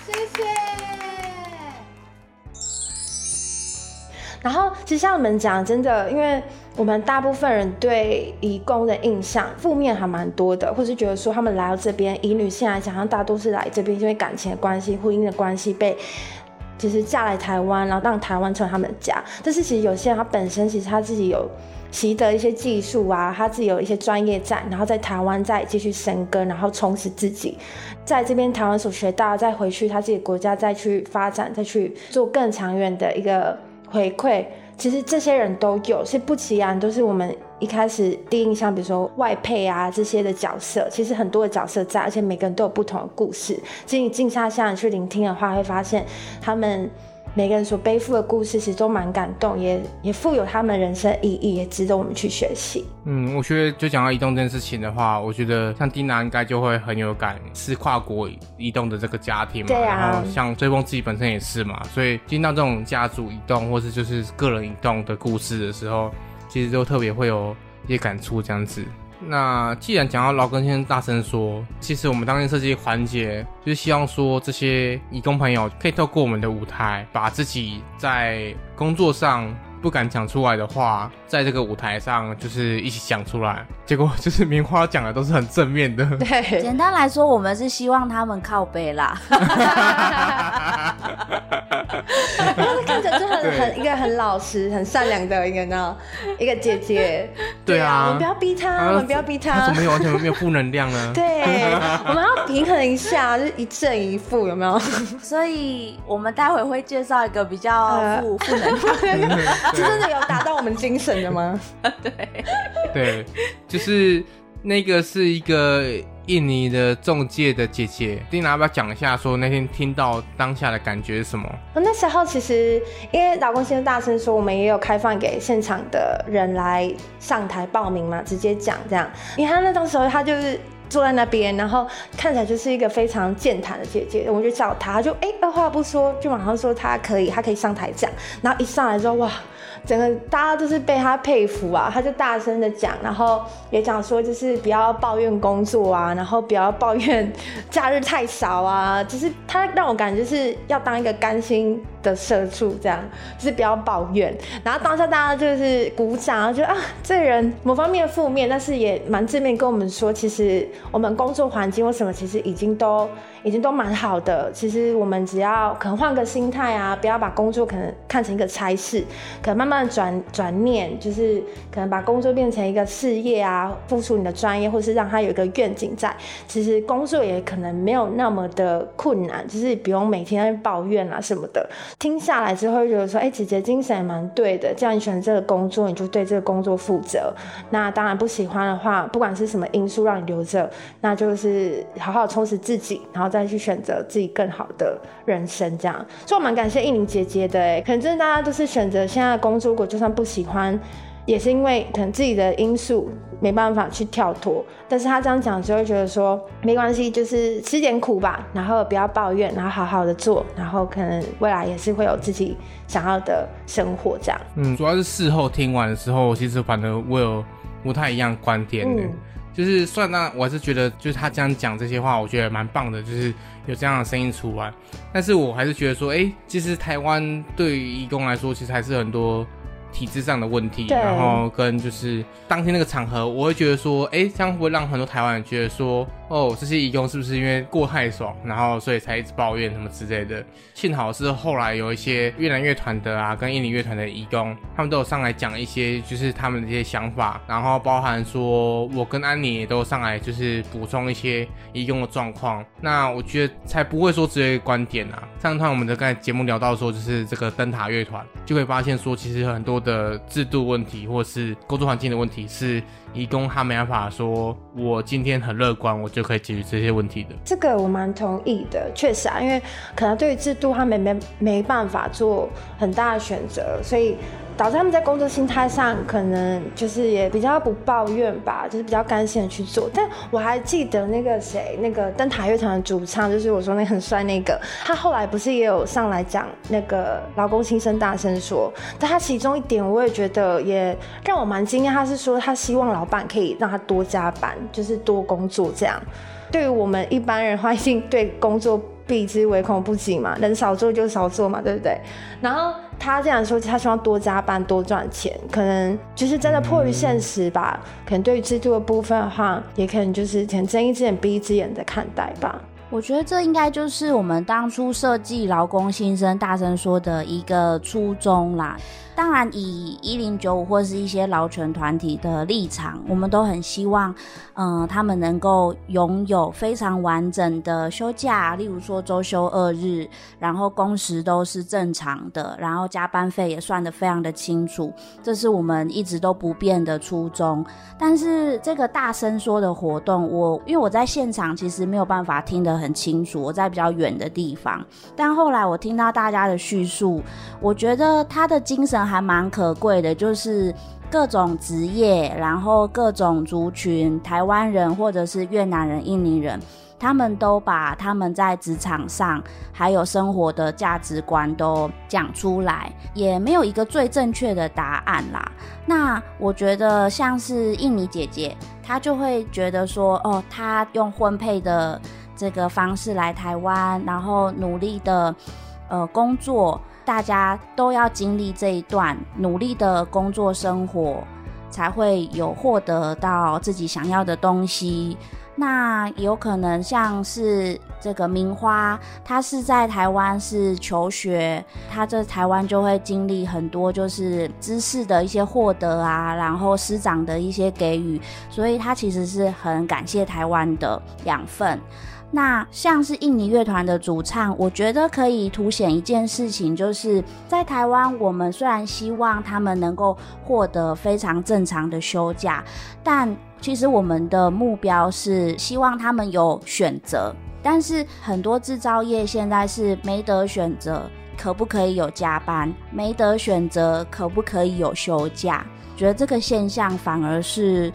谢谢。然后，其实像我们讲，真的，因为我们大部分人对移工的印象负面还蛮多的，或是觉得说他们来到这边，以女性来讲，他大多是来这边因为感情的关系、婚姻的关系被，就是嫁来台湾，然后让台湾成为他们的家。但是其实有些人他本身其实他自己有习得一些技术啊，他自己有一些专业在，然后在台湾再继续生根，然后充实自己，在这边台湾所学到，再回去他自己国家再去发展，再去做更长远的一个。回馈，其实这些人都有，是不其然，都是我们一开始第一印象，比如说外配啊这些的角色，其实很多的角色在，而且每个人都有不同的故事。其实你静下心去聆听的话，会发现他们。每个人所背负的故事其实都蛮感动，也也富有他们人生意义，也值得我们去学习。嗯，我觉得就讲到移动这件事情的话，我觉得像丁娜应该就会很有感，是跨国移动的这个家庭嘛。对啊。然后像追风自己本身也是嘛，所以听到这种家族移动或是就是个人移动的故事的时候，其实就特别会有一些感触这样子。那既然讲到劳根先生大声说，其实我们当天设计环节就是希望说，这些义工朋友可以透过我们的舞台，把自己在工作上。不敢讲出来的话，在这个舞台上就是一起讲出来，结果就是棉花讲的都是很正面的。[laughs] 对，简单来说，我们是希望他们靠背啦。[laughs] 看起来就很很一个很老实、很善良的一个呢，一个姐姐。对啊，我们不要逼他，我们不要逼他。怎么有完全没有负能量呢？[laughs] 对，我们要平衡一下，就是一正一负，有没有？所以我们待会会介绍一个比较负负能量。是 [laughs] 真的有达到我们精神的吗？[laughs] 对，对，就是那个是一个印尼的中介的姐姐，丁娜要不要讲一下？说那天听到当下的感觉是什么？那时候其实因为老公先生大声说，我们也有开放给现场的人来上台报名嘛，直接讲这样。你看那当时候他就是坐在那边，然后看起来就是一个非常健谈的姐姐，我们就叫她，就哎二话不说就马上说她可以，她可以上台讲。然后一上来之后，哇！整个大家都是被他佩服啊，他就大声的讲，然后也讲说就是不要抱怨工作啊，然后不要抱怨 [laughs] 假日太少啊，就是他让我感觉是要当一个甘心的社畜这样，就是不要抱怨。然后当下大家就是鼓掌，觉得啊这人某方面负面，但是也蛮正面跟我们说，其实我们工作环境或什么其实已经都。已经都蛮好的，其实我们只要可能换个心态啊，不要把工作可能看成一个差事，可能慢慢转转念，就是可能把工作变成一个事业啊，付出你的专业，或是让他有一个愿景在。其实工作也可能没有那么的困难，就是不用每天抱怨啊什么的。听下来之后，觉得说，哎，姐姐精神蛮对的。既然你选这个工作，你就对这个工作负责。那当然不喜欢的话，不管是什么因素让你留着，那就是好好充实自己，然后。再去选择自己更好的人生，这样，所以我蛮感谢玉玲姐姐的。哎，可能真的大家都是选择现在的工作，如果就算不喜欢，也是因为可能自己的因素没办法去跳脱。但是他这样讲就会觉得说，没关系，就是吃点苦吧，然后不要抱怨，然后好好的做，然后可能未来也是会有自己想要的生活这样。嗯，主要是事后听完的时候，其实反正我有不太一样观点的。就是算那我还是觉得，就是他这样讲这些话，我觉得蛮棒的，就是有这样的声音出来。但是我还是觉得说，哎，其实台湾对于义工来说，其实还是很多。体制上的问题，然后跟就是当天那个场合，我会觉得说，哎，这样会让很多台湾人觉得说，哦，这些义工是不是因为过太爽，然后所以才一直抱怨什么之类的？幸好是后来有一些越南乐团的啊，跟印尼乐团的义工，他们都有上来讲一些就是他们的一些想法，然后包含说我跟安妮也都上来就是补充一些义工的状况。那我觉得才不会说只有一观点啊。上趟我们的刚才节目聊到说，就是这个灯塔乐团，就会发现说，其实很多。的制度问题，或是工作环境的问题，是义工他没办法说，我今天很乐观，我就可以解决这些问题的。这个我蛮同意的，确实啊，因为可能对于制度，他们没没办法做很大的选择，所以。导致他们在工作心态上可能就是也比较不抱怨吧，就是比较甘心的去做。但我还记得那个谁，那个灯塔乐团的主唱，就是我说那很帅那个，他后来不是也有上来讲那个劳工心声大声说，但他其中一点我也觉得也让我蛮惊讶，他是说他希望老板可以让他多加班，就是多工作这样。对于我们一般人，话一定对工作避之唯恐不及嘛，能少做就少做嘛，对不对？然后。他这样说，他希望多加班多赚钱，可能就是真的迫于现实吧。可能对于制度的部分的话，也可能就是睁一只眼闭一只眼的看待吧。我觉得这应该就是我们当初设计劳工新生大声说的一个初衷啦。当然，以一零九五或是一些劳权团体的立场，我们都很希望，嗯，他们能够拥有非常完整的休假，例如说周休二日，然后工时都是正常的，然后加班费也算得非常的清楚，这是我们一直都不变的初衷。但是这个大声说的活动，我因为我在现场其实没有办法听得很清楚，我在比较远的地方，但后来我听到大家的叙述，我觉得他的精神。还蛮可贵的，就是各种职业，然后各种族群，台湾人或者是越南人、印尼人，他们都把他们在职场上还有生活的价值观都讲出来，也没有一个最正确的答案啦。那我觉得像是印尼姐姐，她就会觉得说，哦，她用婚配的这个方式来台湾，然后努力的呃工作。大家都要经历这一段努力的工作生活，才会有获得到自己想要的东西。那有可能像是这个明花，他是在台湾是求学，他在台湾就会经历很多就是知识的一些获得啊，然后师长的一些给予，所以他其实是很感谢台湾的养分。那像是印尼乐团的主唱，我觉得可以凸显一件事情，就是在台湾，我们虽然希望他们能够获得非常正常的休假，但其实我们的目标是希望他们有选择。但是很多制造业现在是没得选择，可不可以有加班？没得选择，可不可以有休假？觉得这个现象反而是。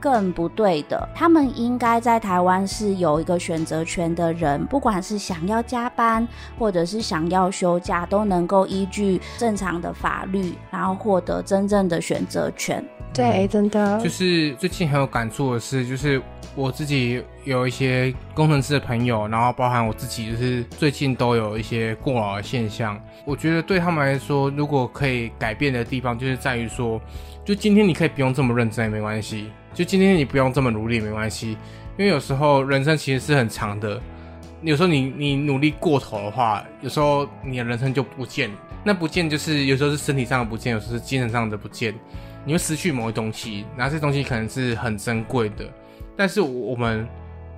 更不对的，他们应该在台湾是有一个选择权的人，不管是想要加班或者是想要休假，都能够依据正常的法律，然后获得真正的选择权。对，真的。就是最近很有感触的是，就是我自己有一些工程师的朋友，然后包含我自己，就是最近都有一些过劳的现象。我觉得对他们来说，如果可以改变的地方，就是在于说，就今天你可以不用这么认真也没关系。就今天你不用这么努力没关系，因为有时候人生其实是很长的，有时候你你努力过头的话，有时候你的人生就不见。那不见就是有时候是身体上的不见，有时候是精神上的不见，你会失去某一东西，然后这东西可能是很珍贵的。但是我们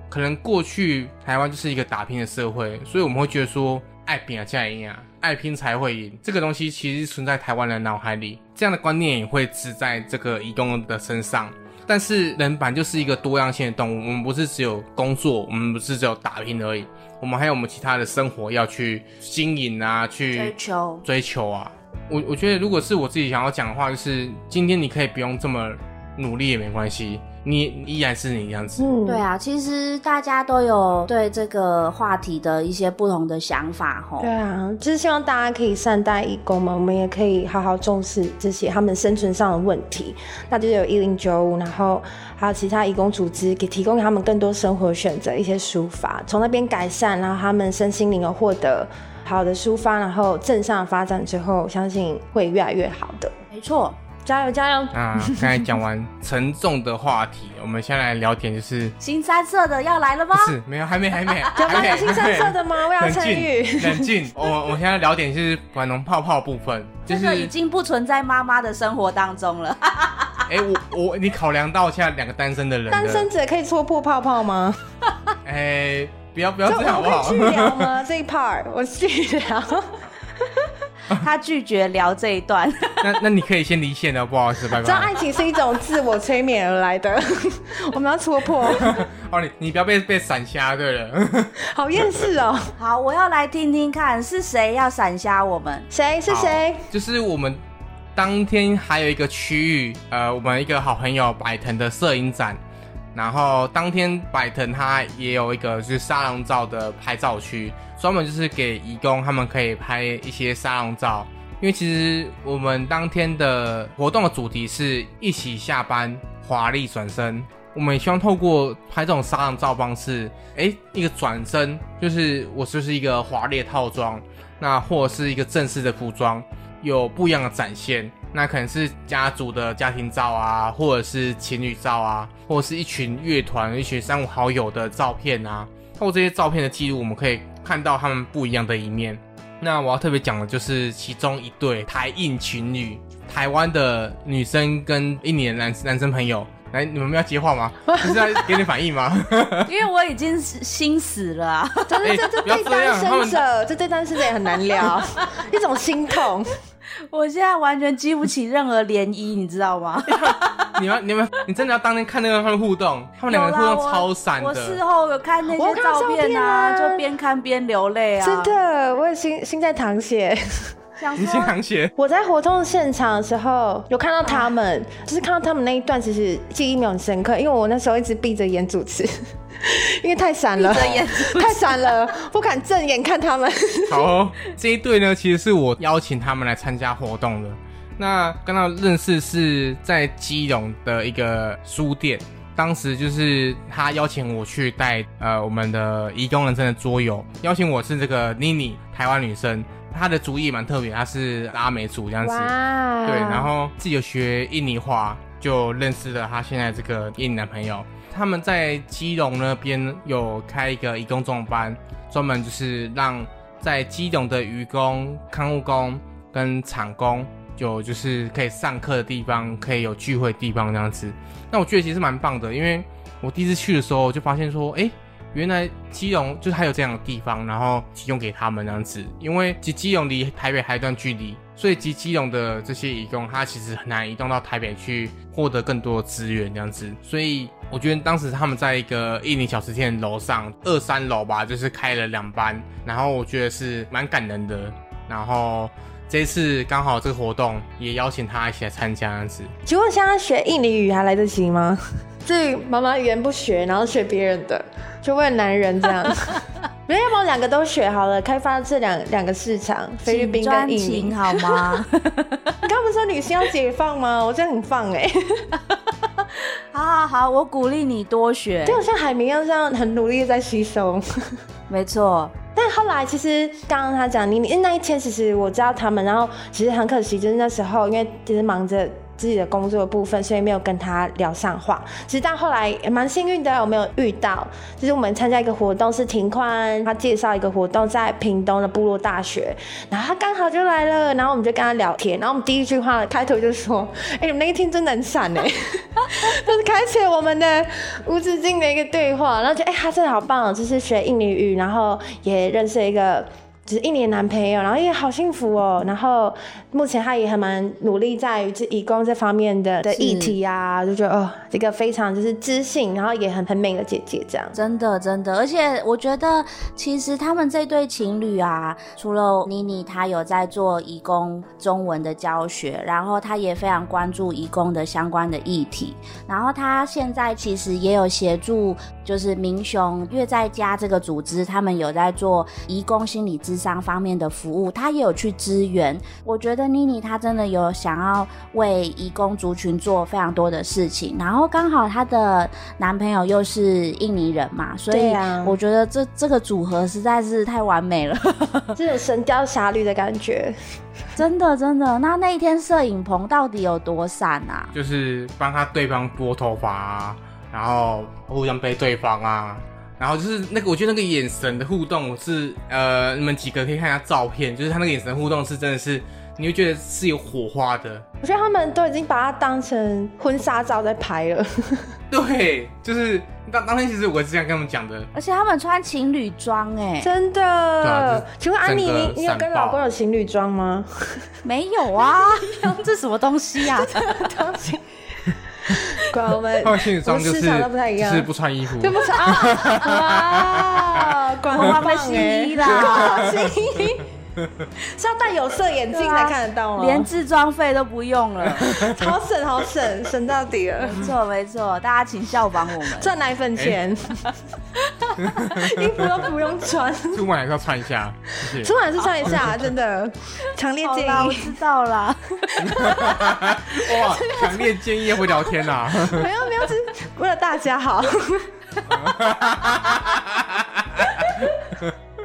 可能过去台湾就是一个打拼的社会，所以我们会觉得说爱拼啊才赢啊，爱拼才会赢。这个东西其实存在台湾人脑海里，这样的观念也会植在这个移动的身上。但是人本就是一个多样性的动物，我们不是只有工作，我们不是只有打拼而已，我们还有我们其他的生活要去经营啊，去追求追求啊。我我觉得如果是我自己想要讲的话，就是今天你可以不用这么努力也没关系，你依然是你这样子。嗯，对啊，其实大家都有对这个话题的一些不同的想法吼对。啊，就是希望大家可以善待义工们，我们也可以好好重视这些他们生存上的问题。那就是有一零九五，然后还有其他义工组织，给提供给他们更多生活选择，一些抒发，从那边改善，然后他们身心灵有获得好的抒发，然后正向发展之后，相信会越来越好的。没错，加油加油！啊刚才讲完沉重的话题，我们先来聊点就是新三色的要来了吗不？是没有还没还没？还没 [laughs] 有新三色的吗？我要冷参与。冷静，[laughs] 我我现在聊点是玩龙泡泡部分，就是这个已经不存在妈妈的生活当中了。[laughs] 哎、我我你考量到现在两个单身的人的，单身者可以戳破泡泡吗？哎、不要不要就这样好不好我可以？去聊吗？这一 part 我去聊。[laughs] 他拒绝聊这一段。那那你可以先离线了，不好意思，拜知道拜。爱情是一种自我催眠而来的，[laughs] 我们要戳破，[laughs] 哦，你你不要被被闪瞎，对了。好厌世哦。好，我要来听听看是谁要闪瞎我们。谁是谁？就是我们当天还有一个区域，呃，我们一个好朋友百腾的摄影展，然后当天百腾他也有一个就是沙龙照的拍照区，专门就是给义工他们可以拍一些沙龙照。因为其实我们当天的活动的主题是一起下班，华丽转身。我们希望透过拍这种沙龙照方式，哎，一个转身，就是我就是一个华丽的套装，那或者是一个正式的服装，有不一样的展现。那可能是家族的家庭照啊，或者是情侣照啊，或者是一群乐团、一群三五好友的照片啊。透过这些照片的记录，我们可以看到他们不一样的一面。那我要特别讲的就是其中一对台印情侣，台湾的女生跟印尼的男男生朋友。来，你们要接话吗？[laughs] 是要给你反应吗？[laughs] 因为我已经心死了啊！[laughs] 这这这样单身者，这对单身者也很难聊，一种心痛。[laughs] 我现在完全激不起任何涟漪，你知道吗？[laughs] 你们、你们、你真的要当天看那个他们互动，他们两个互动超闪的我事。后有看那些照片片啊就边看边流泪啊！真，的，我也心心在淌血。你先淌血，我在活动现场的时候有看到他们，[sighs] 就是看到他们那一段，其实记忆没有很深刻，因为我那时候一直闭着眼主持，[laughs] 因为太闪了，闭着眼太闪了，不敢正眼看他们。好、哦，这一对呢，其实是我邀请他们来参加活动的。那刚刚认识是在基隆的一个书店，当时就是他邀请我去带呃我们的移工人生的桌游，邀请我是这个妮妮，台湾女生，她的主意蛮特别，他是阿美族这样子。哇对，然后自己有学印尼话，就认识了他现在这个印尼男朋友。他们在基隆那边有开一个义工中班，专门就是让在基隆的渔工、看护工跟厂工有就是可以上课的地方，可以有聚会的地方这样子。那我觉得其实蛮棒的，因为我第一次去的时候就发现说，哎，原来基隆就是还有这样的地方，然后提供给他们这样子。因为其实基隆离台北还有一段距离，所以基基隆的这些移工，他其实很难移动到台北去获得更多的资源这样子。所以我觉得当时他们在一个印尼小吃店楼上二三楼吧，就是开了两班，然后我觉得是蛮感人的。然后这次刚好这个活动也邀请他一起来参加这样子。请问现在学印尼语还来得及吗？至于妈妈语言不学，然后学别人的，就为了男人这样。[laughs] 没有，要不然两个都学好了，开发这两两个市场，菲律宾跟印尼。好吗？[laughs] 你刚不是说女性要解放吗？我觉得很放哎、[laughs] 好好好，我鼓励你多学就。像海明一样，这样很努力的在吸收。没错，但后来其实刚刚他讲你你那一天，其实我知道他们，然后其实很可惜，就是那时候因为其实忙着自己的工作的部分，所以没有跟他聊上话。其实到后来蛮幸运的，我没有遇到，就是我们参加一个活动，是庭宽他介绍一个活动在屏东的部落大学，然后他刚好就来了，然后我们就跟他聊天，然后我们第一句话开头就说：“哎、你们那一天真的很闪哎、[laughs] 就是开启了我们的无止境的一个对话，然后觉得哎、他真的好棒，就是学印尼语，然后也认识了一个就是印尼的男朋友，然后也好幸福哦。然后目前他也还蛮努力在于这义工这方面的的议题啊，就觉得哦，这个非常就是知性，然后也很很美的姐姐这样。真的真的，而且我觉得其实他们这对情侣啊，除了妮妮她有在做义工中文的教学，然后她也非常关注义工的相关的议题，然后她现在其实也有协助，就是明雄月在家这个组织，他们有在做义工心理咨商方面的服务，他也有去支援。我觉得妮妮她真的有想要为移工族群做非常多的事情，然后刚好她的男朋友又是印尼人嘛，所以我觉得这这个组合实在是太完美了，这种神雕侠侣的感觉，真的真的。那那一天摄影棚到底有多闪啊？就是帮他对方拨头发啊，然后互相背对方啊，然后就是那个，我觉得那个眼神的互动是，呃，你们几个可以看一下照片，就是他那个眼神互动是真的是，你会觉得是有火花的。我觉得他们都已经把它当成婚纱照在拍了。[laughs] 对，就是当当天其实我是这样跟他们讲的，而且他们穿情侣装哎，真的？啊就是请问安妮，你你有跟老公有情侣装吗？没有啊，[laughs] 这什么东西啊？[laughs] 东西。果然我们 [laughs] 他们心理装就是我们市场都不太一样就是不穿衣服，就不穿啊！哇，[laughs] 果然我们洗衣哎，啦，[laughs] 是要戴有色眼镜才看得到吗？连置装费都不用了。[laughs] 好省好省，[laughs] 省到底了，没错没错，大家请效仿我们。赚奶粉钱，衣服都不用穿，出门还是要穿一下，谢谢出。来是穿一下，真的，强烈建议，我议。知道啦。哇，强烈建议要会聊天啊呐、没有没有，只是为了大家好。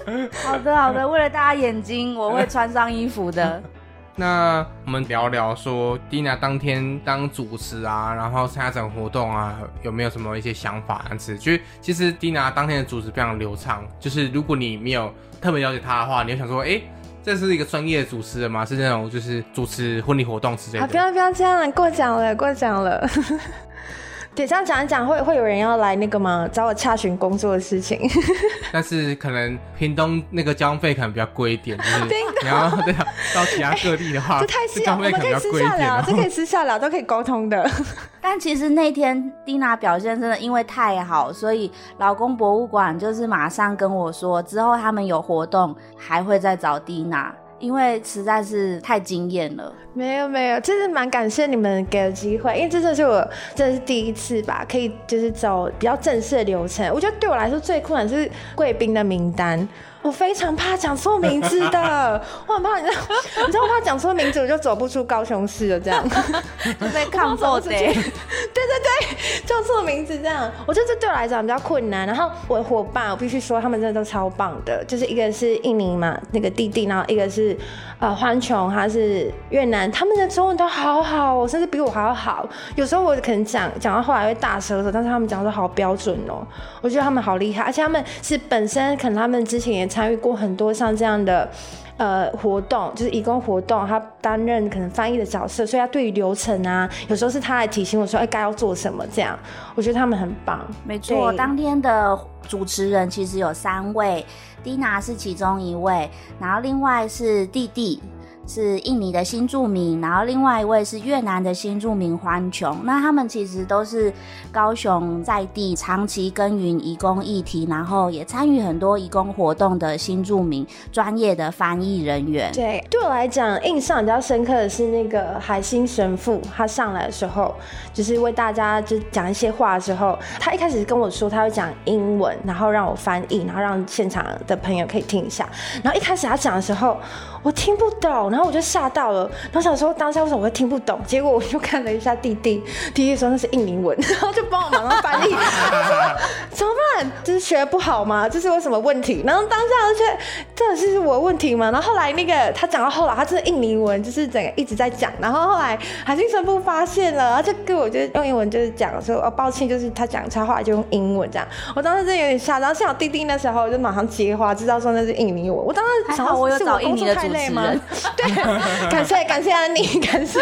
[laughs] 好的好的，为了大家眼睛，我会穿上衣服的。[laughs] 那我们聊聊说，Dina 当天当主持啊，然后参加整个活动啊，有没有什么一些想法？这样子，就是其实 Dina 当天的主持非常流畅，就是如果你没有特别了解她的话，你会想说，哎、这是一个专业的主持人吗？是那种就是主持婚礼活动之类啊，的。不要不要这样了，过奖了，过奖了。对，这样讲一讲，会会有人要来那个吗？找我洽询工作的事情。[laughs] 但是可能屏东那个交通费可能比较贵一点，就是 [laughs] 你要对啊到其他各地的话，[laughs] 这太细了，交通费可我们可以能比较贵一私下聊。这可以私下聊，都可以沟通的。但其实那天蒂娜表现真的因为太好，所以老公博物馆就是马上跟我说，之后他们有活动还会再找蒂娜，因为实在是太惊艳了。没有没有，真是蛮感谢你们给的机会，因为这真的是我真的是第一次吧，可以就是走比较正式的流程。我觉得对我来说最困难是贵宾的名单。我非常怕讲错名字的，[laughs] 我很怕，你知道，你知道我怕讲错名字，我就走不出高雄市了。这样，就被抗揍的。对对对，叫错名字这样，我觉得这对我来讲比较困难。然后我的伙伴，我必须说他们真的都超棒的，就是一个是印尼嘛，那个弟弟，然后一个是呃欢琼，还是越南，他们的中文都好好哦，甚至比我还要好。有时候我可能讲讲到后来会大舌头，但是他们讲的好标准哦，我觉得他们好厉害，而且他们是本身可能他们之前也参与过很多像这样的。呃，活动就是义工活动，他担任可能翻译的角色，所以他对于流程啊，有时候是他来提醒我说，哎、该要做什么这样。我觉得他们很棒。没错，对当天的主持人其实有三位，蒂娜是其中一位，然后另外是弟弟。是印尼的新住民，然后另外一位是越南的新住民欢琼。那他们其实都是高雄在地长期耕耘义工议题，然后也参与很多义工活动的新住民专业的翻译人员。对，对我来讲，印象比较深刻的是那个海星神父，他上来的时候，就是为大家就讲一些话的时候，他一开始跟我说他会讲英文，然后让我翻译，然后让现场的朋友可以听一下。然后一开始他讲的时候，我听不懂，然后我就吓到了，然后想说当下为什么我会听不懂？结果我就看了一下弟弟，弟弟说那是印尼文，[laughs] 然后就帮我马上翻译。说 [laughs] 怎么办？就是学不好吗？这是有什么问题？然后当下我就觉得这的是我的问题吗？然后后来那个他讲到后来，他真的印尼文就是整个一直在讲，然后后来海信神父发现了，他就跟我就用英文就是讲说哦抱歉，就是他讲错，后来就用英文这样。我当时真的有点吓，然后幸好弟弟那时候就马上接话，知道说那是印尼文。我当时还想说是好我有找印工作尼的累吗？[laughs] 对，感谢感谢安妮，[laughs] 感谢，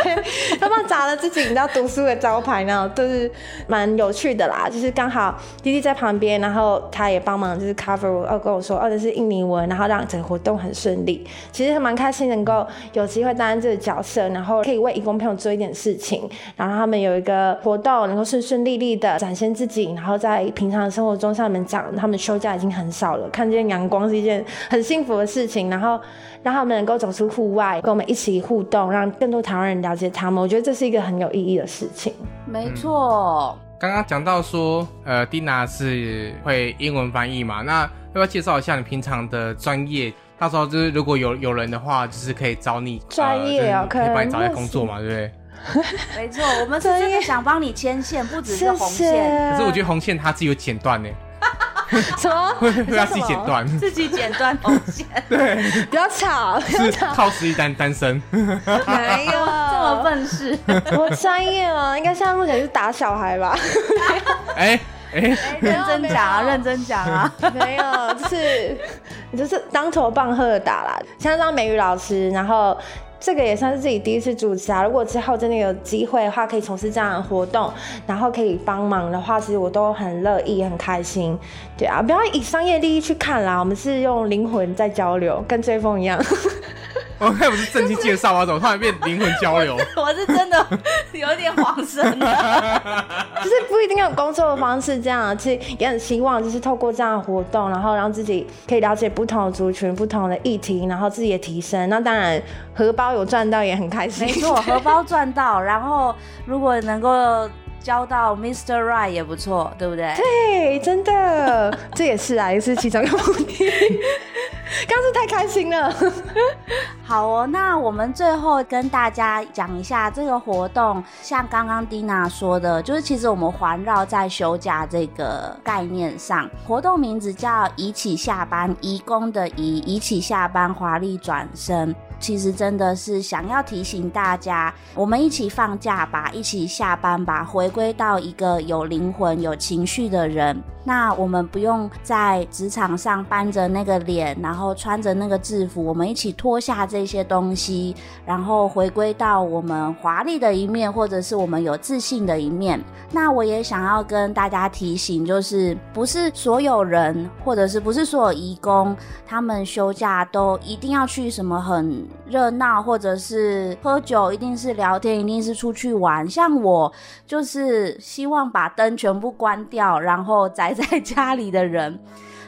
他们砸了自己你知道读书的招牌呢，都是蛮有趣的啦。就是刚好弟弟在旁边，然后他也帮忙就是 cover 我，哦跟我说哦这是印尼文，然后让让整个活动很顺利。其实还蛮开心能够有机会担任这个角色，然后可以为义工朋友做一点事情，然后他们有一个活动能够顺顺利利的展现自己，然后在平常的生活中向他们讲，他们休假已经很少了，看见阳光是一件很幸福的事情，然后让他们能够走出户外，跟我们一起互动，让更多台湾人了解他们。我觉得这是一个很有意义的事情。没错。刚刚讲到说，呃，蒂娜是会英文翻译嘛？那要不要介绍一下你平常的专业？到时候就是如果有有人的话，就是可以找你专业哦，可以帮你找下工作嘛，对不对？没错，我们是真的想帮你牵线，不只是红线。可是我觉得红线它自己有剪断呢。[laughs] 什么？会会要自己剪断？自己剪断红线？[laughs] 对，[laughs] 不要吵，是靠实力单单身。没有这么笨事，我专业哦，应该现在目前是打小孩吧？哎哎，认真讲啊，认真讲啊，没有，就是你就是当头棒喝的打啦。像当美语老师，然后。这个也算是自己第一次主持啊！如果之后真的有机会的话，可以从事这样的活动，然后可以帮忙的话，其实我都很乐意、很开心。对啊，不要以商业利益去看啦，我们是用灵魂在交流，跟追风一样。我看不是正经介绍啊，怎么突然变灵魂交流？[laughs] 我是真的有点恍神了。[laughs] 就是不一定要工作的方式这样，其实也很希望就是透过这样的活动，然后让自己可以了解不同的族群、不同的议题，然后自己也提升。那当然荷包有赚到也很开心。没错，荷包赚到，然后如果能够。交到 Mr. Right 也不错，对不对？对，真的，[laughs] 这也是啊，也是其中一个目的。[laughs] 刚是太开心了。[laughs] 好哦，那我们最后跟大家讲一下这个活动，像刚刚 Dina 说的，就是其实我们环绕在休假这个概念上，活动名字叫“一起下班”，移工的移，一起下班，华丽转身。其实真的是想要提醒大家，我们一起放假吧，一起下班吧，回归到一个有灵魂、有情绪的人。那我们不用在职场上搬着那个脸，然后穿着那个制服，我们一起脱下这些东西，然后回归到我们华丽的一面，或者是我们有自信的一面。那我也想要跟大家提醒，就是不是所有人，或者是不是所有义工，他们休假都一定要去什么很热闹，或者是喝酒，一定是聊天，一定是出去玩。像我就是希望把灯全部关掉，然后宅。在家里的人，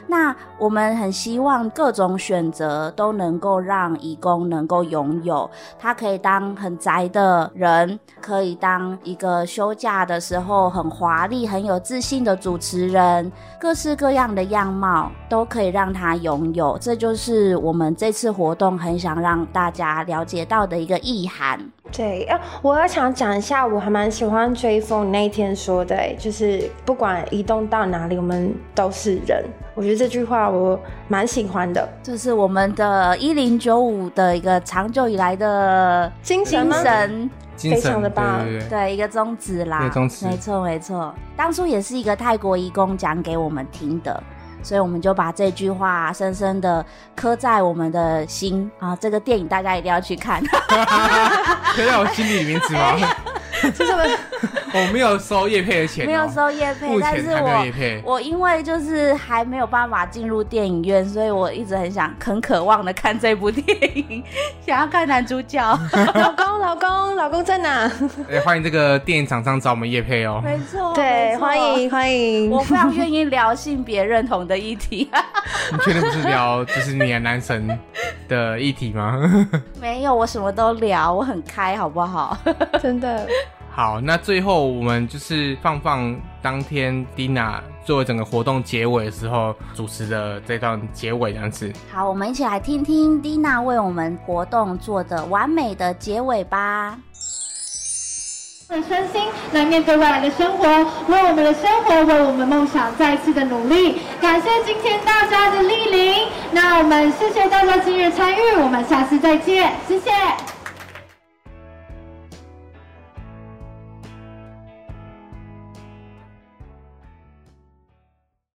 那我们很希望各种选择都能够让义工能够拥有。他可以当很宅的人，可以当一个休假的时候很华丽、很有自信的主持人，各式各样的样貌都可以让他拥有。这就是我们这次活动很想让大家了解到的一个意涵。对，啊，我要想讲一下，我还蛮喜欢追风那一天说的，就是不管移动到哪里，我们都是人。我觉得这句话我蛮喜欢的，这是我们的一零九五的一个长久以来的精神，非常的棒，对，一个宗旨啦，宗旨，没错没错。当初也是一个泰国义工讲给我们听的。所以我们就把这句话深深的刻在我们的心啊！这个电影大家一定要去看，[laughs] 刻在我心里名字吗？[laughs] 是什么？我没有收叶配的钱，没有收叶配，但是我我因为就是还没有办法进入电影院，所以我一直很想很渴望的看这部电影，想要看男主角。[laughs] 老公，老公，老公在哪？哎，欢迎这个电影厂商找我们叶配哦。没错，对，欢迎欢迎。我非常愿意聊性别认同的议题。[laughs] 你确定不是聊就是你的男神的议题吗？[laughs] 没有，我什么都聊，我很开，好不好？真的。好，那最后我们就是放放当天 Dina 作为整个活动结尾的时候主持的这段结尾这样子。好，我们一起来听听 Dina 为我们活动做的完美的结尾吧。用身心来面对未来的生活，为我们的生活，为我们梦想再次的努力。感谢今天大家的莅临，那我们谢谢大家今日参与，我们下次再见，谢谢。